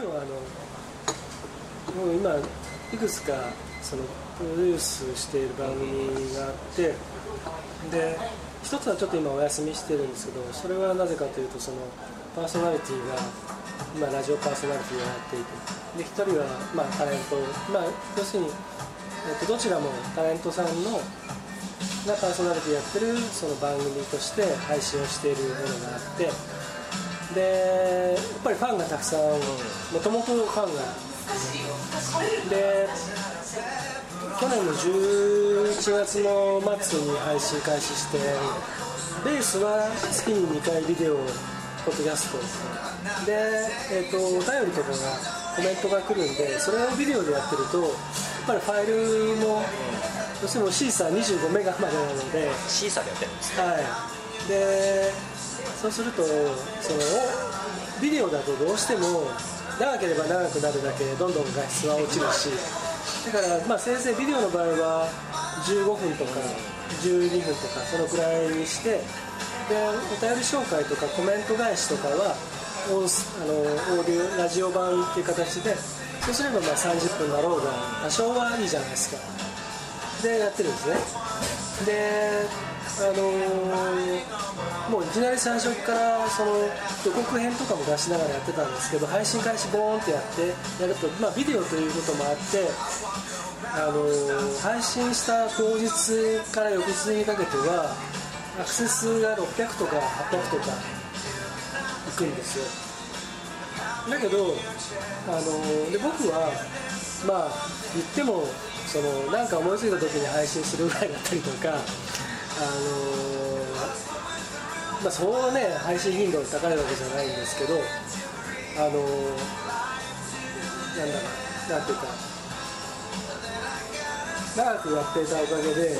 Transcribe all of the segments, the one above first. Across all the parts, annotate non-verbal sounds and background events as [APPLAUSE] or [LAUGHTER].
でもあのもう今いくつかそのプロデュースしている番組があってで一つはちょっと今お休みしてるんですけどそれはなぜかというとそのパーソナリティが今ラジオパーソナリティをやっていてで一人はまあタレントまあ要するに、えっと、どちらもタレントさんのがパーソナリティやってるその番組として配信をしているものがあってでやっぱりファンがたくさんもともとファンが。で去年の11月の末に配信開始してベースは月に2回ビデオポッドキャスト。で、えーと、お便りとかがコメントが来るんでそれをビデオでやってるとやっぱりファイルもどうしてもシーサー25メガまでなので。シーサーでやってるんですはい。でそうするとそのビデオだとどうしても長ければ長くなるだけどんどん画質は落ちるし。だから、まあ、せいぜいビデオの場合は15分とか12分とかそのくらいにしてでお便り紹介とかコメント返しとかはあのオーディオラジオ版っていう形でそうすればまあ30分だろうが多少はいいじゃないですか。でやってるんですね。であのー、もういきなり最初からその予告編とかも出しながらやってたんですけど配信開始ボーンってやってやると、まあ、ビデオということもあってあのー、配信した当日から翌日にかけてはアクセスが600とか800とかいくんですよ。だけど、あのー、で僕はまあ言ってもそのなんか思いついた時に配信するぐらいだったりとかあのまあ、そうね配信頻度が高いわけじゃないんですけどあのなんだろうなんていうか長くやっていたおかげで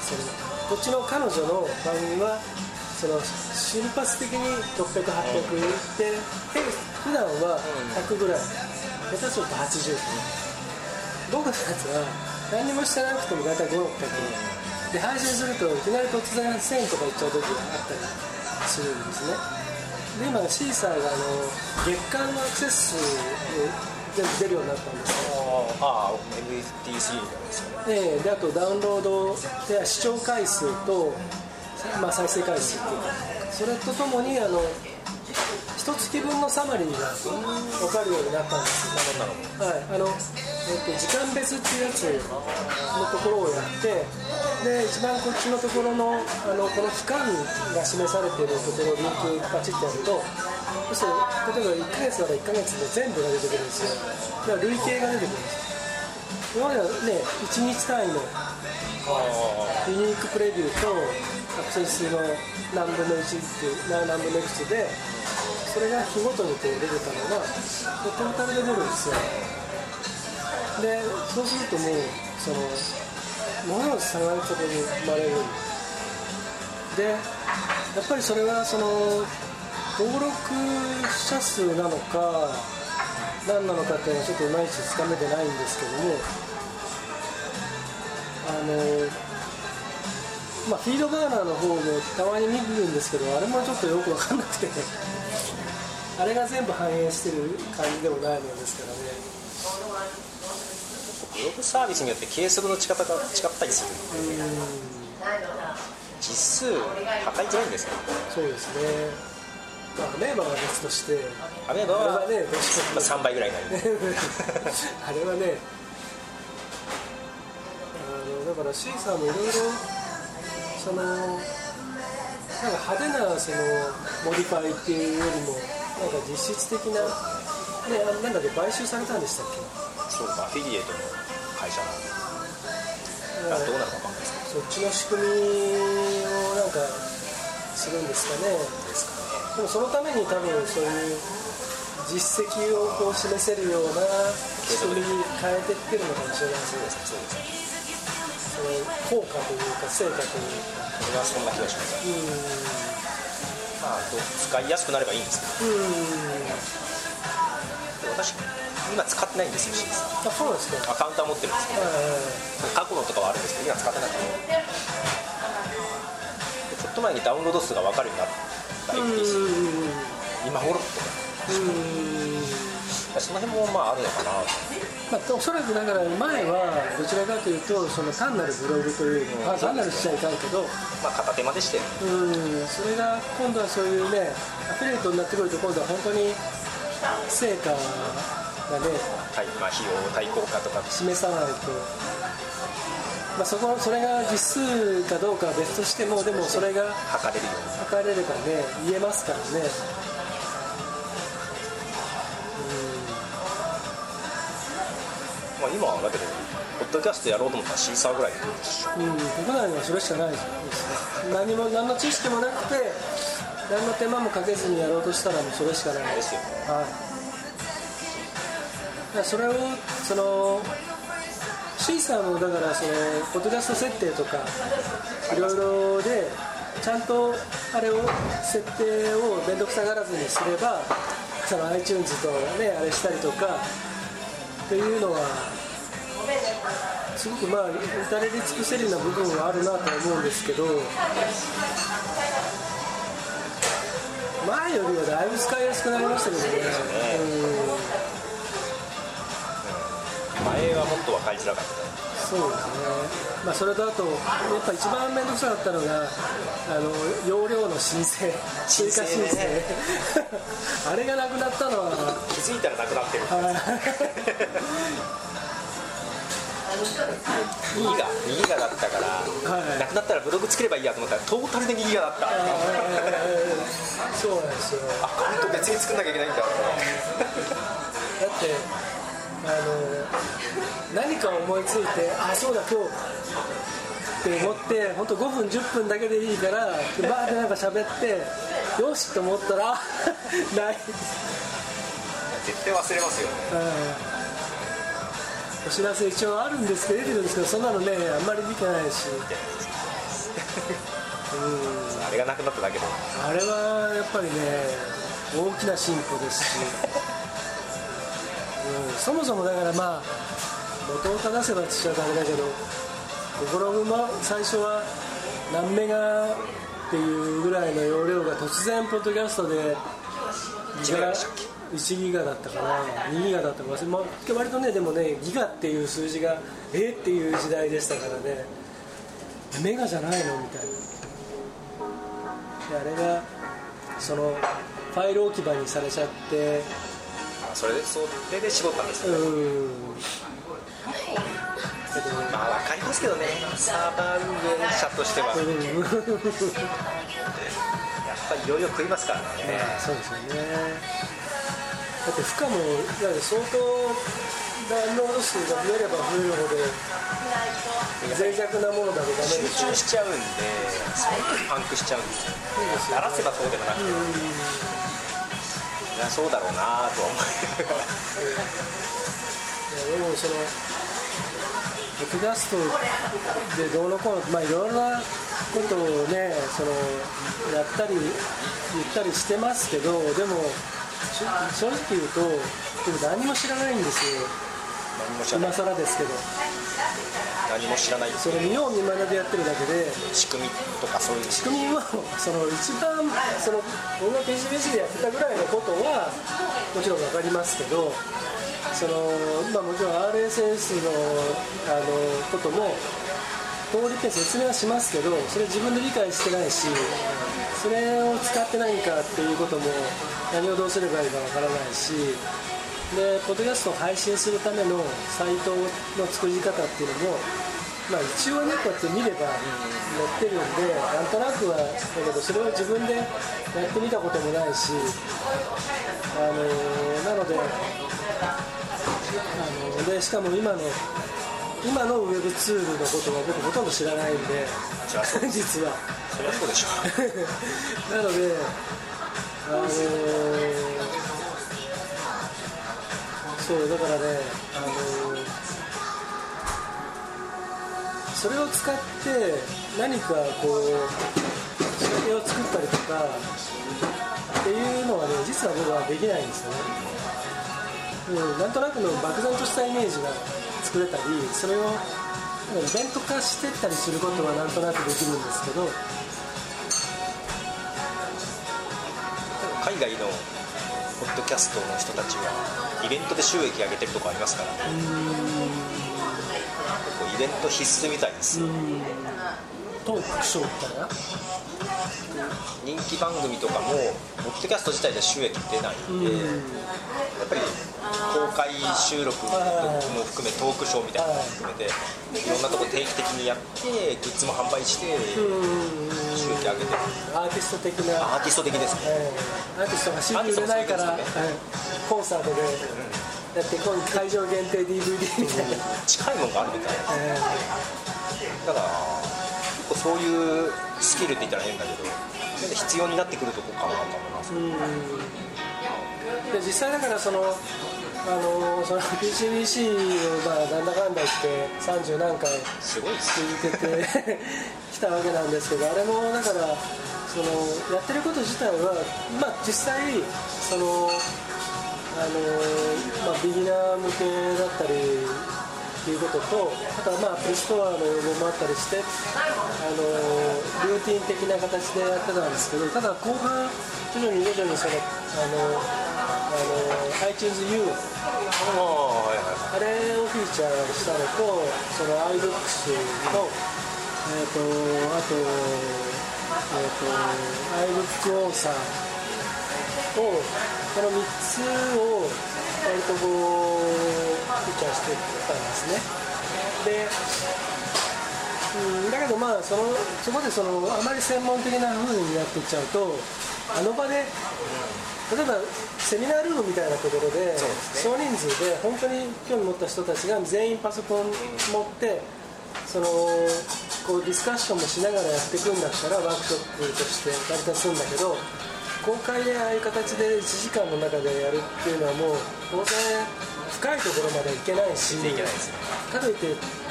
そのこっちの彼女の番組はその瞬発的に600800いって普段は100ぐらい下手すると80僕のやつは何にもしてなくても大体5600で配信するといきなり突然1000とかいっちゃう時があったりするんですね。で今シーサーがあの月間のアクセス数全部出るようになったんですよああ MTC なんですよね。ええであとダウンロードで視聴回数と、まあ、再生回数っていうか。それとともにあの一月分のサマリーが分かるようになったんですはい。あのえっと、時間別っていうやつのところをやってで一番こっちのところのあのこの期間が示されているところをリンクパチッてやるとそして例えば1ヶ月なら1ヶ月で全部が出てくるんですよ。だから累計が出てくるんです今まではね1日単位のユニークプレビューとアクセス数の何分の1っていう何分のいくつでそれが日ごとにこう出てたのがトータルで出るんですよ。でそうするともうそのものすごい差がそこに生まれるでやっぱりそれはその登録者数なのか何なのかっていうのはちょっといまいちつかめてないんですけどもあのまあフィードバーナーの方もたまに見るんですけどあれもちょっとよく分かんなくてあれが全部反映してる感じでもないものですからね。ログサービスによって計測の仕方が違ったりする。ん。で実数測りづらいんですよ。そうですね。まあアメーバは別としてアメーバはねどうして3倍ぐらいになる [LAUGHS] あれはねあのだから C さんもいろいろそのなんか派手なその modify っていうよりもなんか実質的な、ね、なんだっけ買収されたんでしたっけ？そうかアフィリエイトの会社なのどうなるか分かんないですけど。そっちの仕組みをなんかするんですかね。ですかねでもそのために多分そういう実績をこう示せるような仕組みに変えていってるのかもしれないですね。そうですねその効果というか成果というか。これはそんな気がします。うん。まあ、使いやすくなればいいんですけど、私今使ってないんですよあそうですアカウントは持ってるんですけど、過去のとかはあるんですけど今使ってなくて。ちょっと前にダウンロード数が分かるようになった FTC 今頃って。その辺もまああるのかな。まあ、おそらくだから前はどちらかというとその単なるブログというのは単なるしちゃいかんけど。まあ片手間でして。うん。それが今度はそういうねアフィリエイトになってくると今度は本当に成果がね対まあ費用対効果とか。示さないと、まあ、そこそれが実数かどうかは別としてもでもそれが測れるように。測れればね言えますからね。まあ今はだけどポッドキャストやろうと思ったらシーサーぐらいでうん、国内にはそれしかないですね。何も何の知識もなくて何の手間もかけずにやろうとしたらもうそれしかない。ですよはい。だからそれをそのシーサーもだからそのポッドキャスト設定とかいろいろでちゃんとあれを設定を面倒くさがらずにすればその iTunes とねあれしたりとかっていうのはすごくまあ至れり尽くせるような部分はあるなと思うんですけど前よりはだいぶ使いやすくなりましたけどね。前はもっと分かりづらかった。そうですね、まあ、それとあとやっぱ一番面倒くさかったのがあの容量の申請。追加申請。ね [LAUGHS] あれがなくなったのは。気づいたらなくなってる。2ギガ2ギガだったから、はい。なくなったらブログ作ればいいやと思ったらトータルで2ギガだった。そうなんですよ。アカウント別に作んなきゃいけないんだ。だってあの何か思いついてあそうだ今日。って思って本当5分10分だけでいいからでバーってなんか喋ってよしと思ったら [LAUGHS] ない、絶対忘れますよ。ねうん。お知らせ一応あるんですけど出てるんですけどそんなのねあんまり見てないし、うん、あれがなくなっただけで。あれはやっぱりね大きな進歩ですし、そもそもだからまあ元を正せばっちゃダメだけどブログも最初は何メガっていうぐらいの容量が突然ポッドキャストで1ギガだったかな2ギガだったか忘れまあ割とねでもねギガっていう数字がえっていう時代でしたからね。メガじゃないのみたいな。であれがそのファイル置き場にされちゃってあそれでそれで絞ったんですうよ、ーん。けどまあ分かりますけどね。サーバー運営者としては。やっうんぱりいろいろ食いますからね。そうですよね。だって負荷もだって相当ダウンロード数が増えれば増えるほど脆弱なものだとダメ集中しちゃうんでその時パンクしちゃうんですよ。ですよ鳴らせばそうでもなく。て、いやそうだろうなとは思いながらいやでもそのポッドキャストでどうのこうのまあいろんなことをねそのやったり言ったりしてますけどでもし正直言うとでも何も知らないんですよ。今更ですけど何も知らない。それ見よう見まねでやってるだけで。仕組みとかそういう仕組みはその一番その僕が PCBC でやってたぐらいのことはもちろん分かりますけどその、まあ、もちろん RSS のあのことも通りって説明はしますけどそれ自分で理解してないしそれを使ってないかっていうことも何をどうすればいいかわからないしでポッドキャストを配信するためのサイトの作り方っていうのも、まあ、一応ねこうやって見れば載ってるんでなんとなくはだけどそれを自分でやってみたこともないしあのなのであのでしかも今の今のウェブツールのことは僕ほとんど知らないんで実は。そりゃそうでしょ。[LAUGHS] なのであのそうだからねあのそれを使って何かこう仕掛けを作ったりとかっていうのはね実は僕はできないんですよね、うん、なんとなくの漠然としたイメージが作れたりそれをイベント化してったりすることはなんとなくできるんですけど。海外のポッドキャストの人たちはイベントで収益上げてるとこありますからね。結構イベント必須みたいですよトークショーみたいな？人気番組とかもポッドキャスト自体で収益出ないんで、やっぱり公開収録も含めトークショーみたいなのも含めてい。ろんなとこ定期的にやってグッズも販売して収益上げてるアーティスト的な。アーティスト的ですね。えーアーティストが CD 売れないから、アーティストもそういうはいコンサートでやって今会場限定 DVD みたいな、近いもんがあるみたいえだから結構そういうスキルって言ったら変だけど必要になってくるとこかなと思います、ーうん。で実際だからそのあのその PCBC をまあなんだかんだ言って30何回すごいです続けてきたわけなんですけどあれもだからそのやってること自体はまあ実際そのあの、まあ、ビギナー向けだったりっていうこととあとはまあプルストアの要望もあったりしてあのルーティン的な形でやってたんですけどただ後半徐々に徐々にそのあのあの iTunesU あれをフィーチャーしたのと、その iBooks の、えっ、と、あと、えっ、と、iBook オーサーと、この3つを割とこう、フィーチャーしてたんですね。で、うん、だけどまあそのそこでそのあまり専門的な風になっていっちゃうとあの場で例えばセミナールームみたいなところでそうです少人数で本当に興味持った人たちが全員パソコン持ってそのこうディスカッションもしながらやっていくんだったらワークショップとして成り立つんだけど公開でああいう形で1時間の中でやるっていうのはもう当然深いところまで行けないけないですね。かといって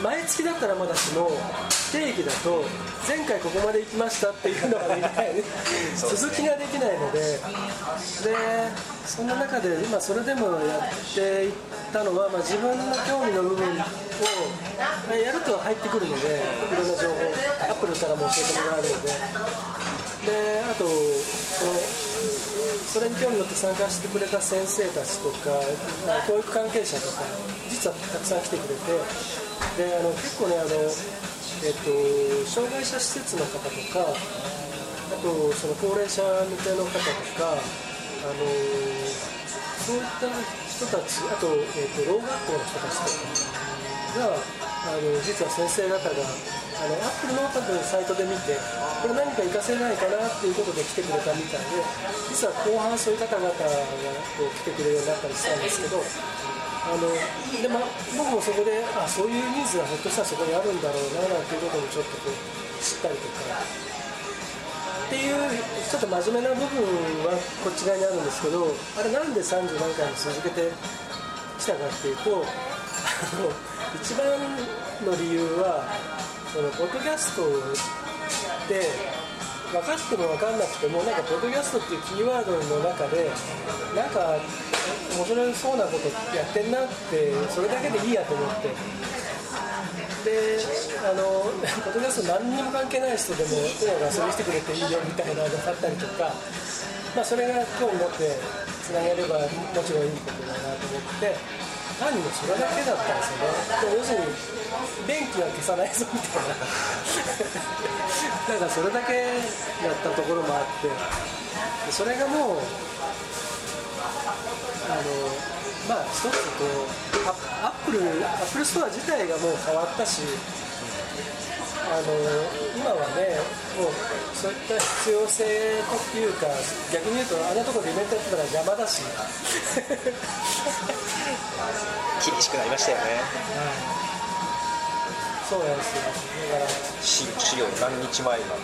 毎月だったらまだしも不定期だと前回ここまで行きましたっていうのができないね。続きができないので。でそんな中で今それでもやっていったのは、まあ、自分の興味の部分をまあやると入ってくるのでいろんな情報アップルからも教えてもらえるので。であとそのそれに興味持って参加してくれた先生たちとかまあ教育関係者とか実はたくさん来てくれてであの結構ねあの、えっと、障害者施設の方とかあとその高齢者向けの方とかあのそういった人たちあと,、えっとろう学校の人たちとかがあの実は先生方があのアップルの多分サイトで見てこれ何か活かせないかなっていうことで来てくれたみたいで実は後半そういう方々がこう来てくれるようになったりしたんですけどあので、まあ、僕もそこであそういうニーズがひょっとしたらそこにあるんだろうななんていうこともちょっとこう知ったりとか。っていうちょっと真面目な部分はこっち側にあるんですけどあれなんで30何回も続けてきたかっていうとあの一番の理由はそのポッドキャストで分かっても分かんなくてもなんかポッドキャストっていうキーワードの中でなんか面白そうなことやってんなってそれだけでいいやと思って。であのポッドキャスト何にも関係ない人でもとにかく遊びに来てくれていいよみたいなのがあったりとか、まあ、それが興味持ってつなげればもちろんいいことだなと思って単にそれだけだったんですよね。で要するに電気は消さないぞみたいな。[LAUGHS] なんかそれだけやったところもあって。でそれがもうあのまあ一つこうア Apple Apple Store 自体がもう変わったしあの今はねもうそういった必要性というか逆に言うとあんなところでイベントやってたら邪魔だし。厳しくなりましたよね。そうなんですよ。だから。資資料何日前まで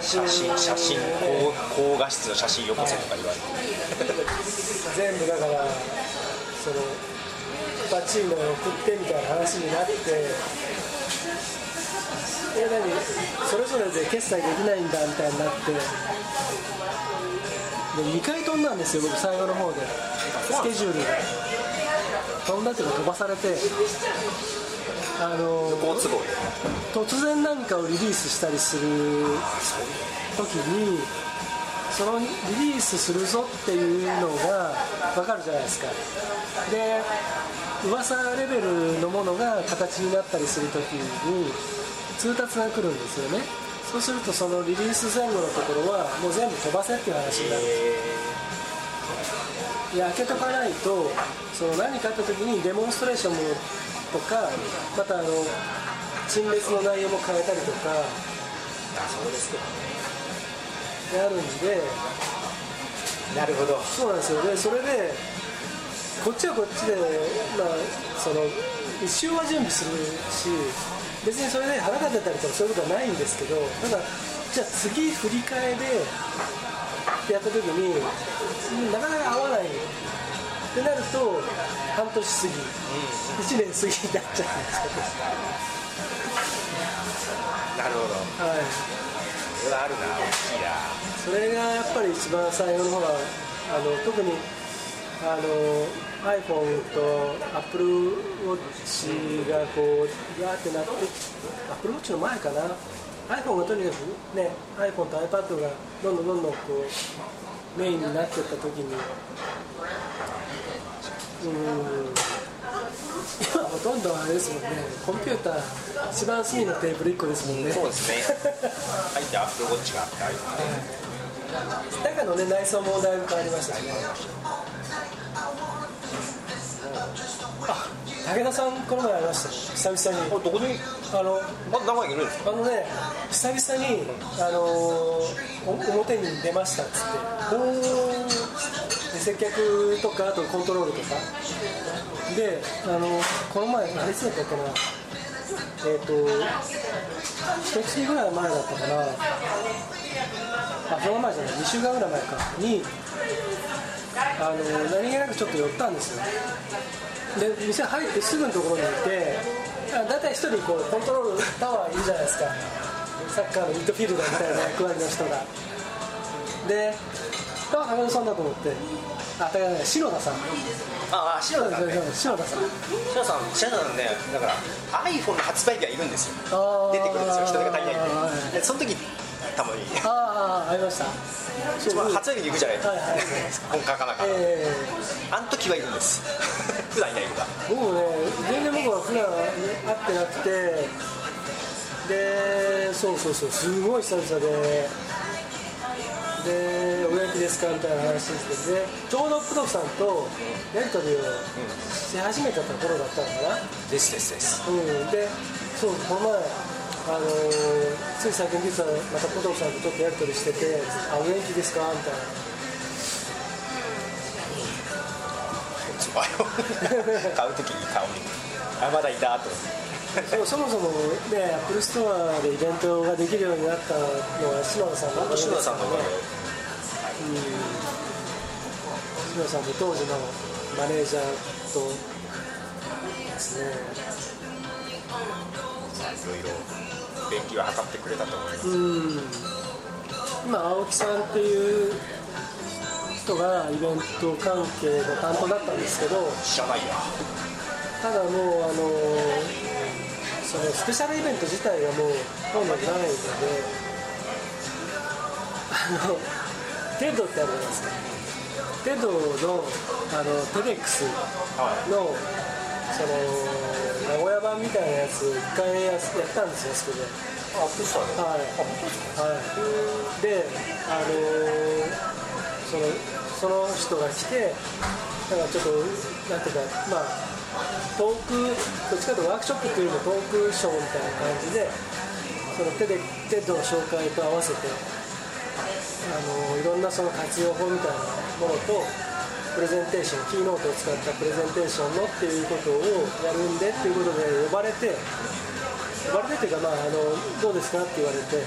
写真写真高高画質の写真よこせとか言われて全部だからそのバチーノを送ってみたいな話になってえ何それぞれで決済できないんだみたいになってで2回飛んだんですよ僕最後の方で。スケジュールが。飛んだっていうか飛ばされて。あの突然何かをリリースしたりする時にそのリリースするぞっていうのが分かるじゃないですか。で噂レベルのものが形になったりするときに通達が来るんですよね。そうするとそのリリース前後のところはもう全部飛ばせっていう話になるいや開けとかないとその何かあった時にデモンストレーションもとかまたあの陳列の内容も変えたりとかあそうですけどね。やるんで。なるほど。そうなんですよ。でそれでこっちはこっちでまあその一周は準備するし別にそれで腹立てたりとかそういうことはないんですけどただじゃあ次振り替えでやった時になかなか合わないってなると半年過ぎ、1年過ぎになっちゃうんですなるほど。はい、それはあるな大きいな。それがやっぱり一番最後の方はあの特にあの iPhone と AppleWatch がこうガーってなって AppleWatch の前かな。iPhone がとにかくね iPhone と iPad がどんどんどんどんこうメインになっていった時にうん今ほとんどあれですもんね。コンピューター一番隅のテーブル1個ですもんね。そうですね。入ってアップルウォッチがあってああいうのね中のね内装もだいぶ変わりましたしね。あ武田さんこの前会いましたよ久々に。あどこに？あのまだ長いいるんですか？あのね久々に、あのーお表に出ましたっつって。で接客とかあとコントロールとか。であのこの前あれいつだったかな。えっ、と一月ぐらい前だったかな。あその前じゃない。2週間ぐらい前か。にあの何気なくちょっと寄ったんですよ。で店入ってすぐのところにいてあ大体一人こうコントロールタワーいるじゃないですか。サッカーのミッドフィールダーみたいな役割の人が。であ高田さんだと思って。あ高田ね篠田さん。ああ篠田さんね。篠田さん。篠田さん篠田さんねだから iPhone の発売日はいるんですよ。出てくるんですよ。人手が足りないんはいででその時たまに。ああありました。まあ発売日に行くじゃないはいはい本書かなかったえあの時はいるんです。[LAUGHS] 普段いないからー、僕もね全然僕は普段会ってなくて。でそうそうそうすごい久々ででお元気ですかみたいな話してでちょうど工藤さんとやり取りをし始めたところだったのかな。ですですです。うん、で、そう、この前、あのーつい最近実はまた工藤さんとちょっとやり取りしてて、あ、お元気ですかみたいな。[LAUGHS] 買う時に顔にあまだいたと。そもそもね、 Apple Store でイベントができるようになったのは篠田さんのおかげです篠田さんのおかげでうん。篠田さんと当時のマネージャーとですね。いろいろ便宜は図ってくれたと思います。うん。今青木さんっていう人がイベント関係の担当だったんですけど。知らないやただもうあのそのスペシャルイベント自体がもうほとんどないのであのテッドってあるじゃないですかテッドのあの TEDx はのその名古屋版みたいなやつを一回ややったんですよそこで。アップストアではい、はい、で、あのーそのその人が来て、だからちょっと、なんていうか、まあ、トーク、どっちかというとワークショップっていうよりもトークショーみたいな感じで、そのテデ TED の紹介と合わせて、あのいろんなその活用法みたいなものと、プレゼンテーション、 Keynote を使ったプレゼンテーションのっていうことをやるんでっていうことで呼ばれて、呼ばれてっていうか、まあ、あのどうですかって言われて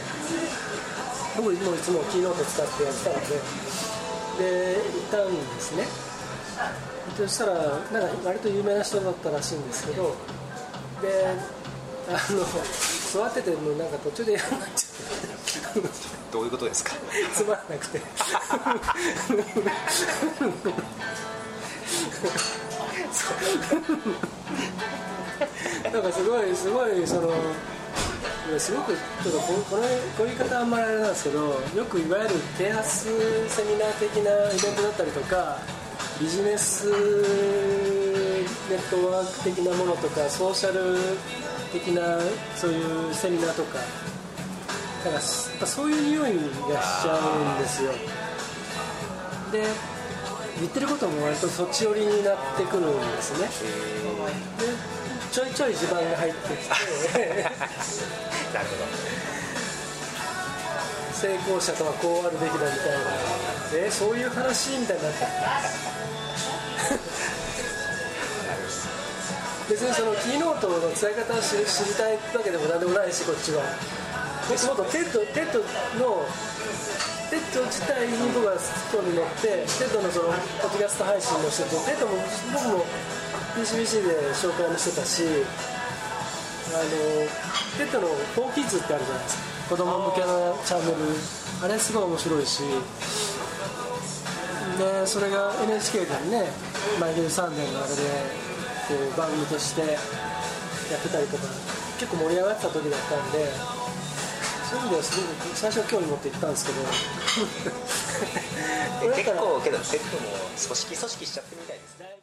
僕もいつも Keynote 使ってやってたのでで行ったんですね。そしたらなんか割と有名な人だったらしいんですけどであの座っててもうなんか途中でやらなっちゃって。どういうことですか？つまらなくて。なんかすごいすごいそのねすごくちょっとここのこういう言い方はあんまりあれなんですけどよくいわゆる啓発セミナー的なイベントだったりとかビジネスネットワーク的なものとかソーシャル的なそういうセミナーとかだからそういう匂いがしちゃうんですよ。で言ってることも割とそっち寄りになってくるんですね。でちょいちょい地盤が入ってきて [LAUGHS] なるほど。成功者とはこうあるべきだみたいなえそういう話みたいになって [LAUGHS] 別にその Keynote の使い方を知りたいわけでも何でもないしこっちは。もっともっとテッドテッドのテッド自体に僕は興味持って TED のそのポッドキャスト配信もしてて TED も僕も PCBC で紹介もしてたしあのテッドの「4キッズ」ってあるじゃないですか。子供向けのチャンネル。あれすごい面白いしでそれが NHK でね毎週3年のあれでこう番組としてやってたりとか結構盛り上がってた時だったんでそういう意味ではすごく最初は興味持って行ったんですけど。[LAUGHS] 結構けどセットも組織組織しちゃってみたいですね。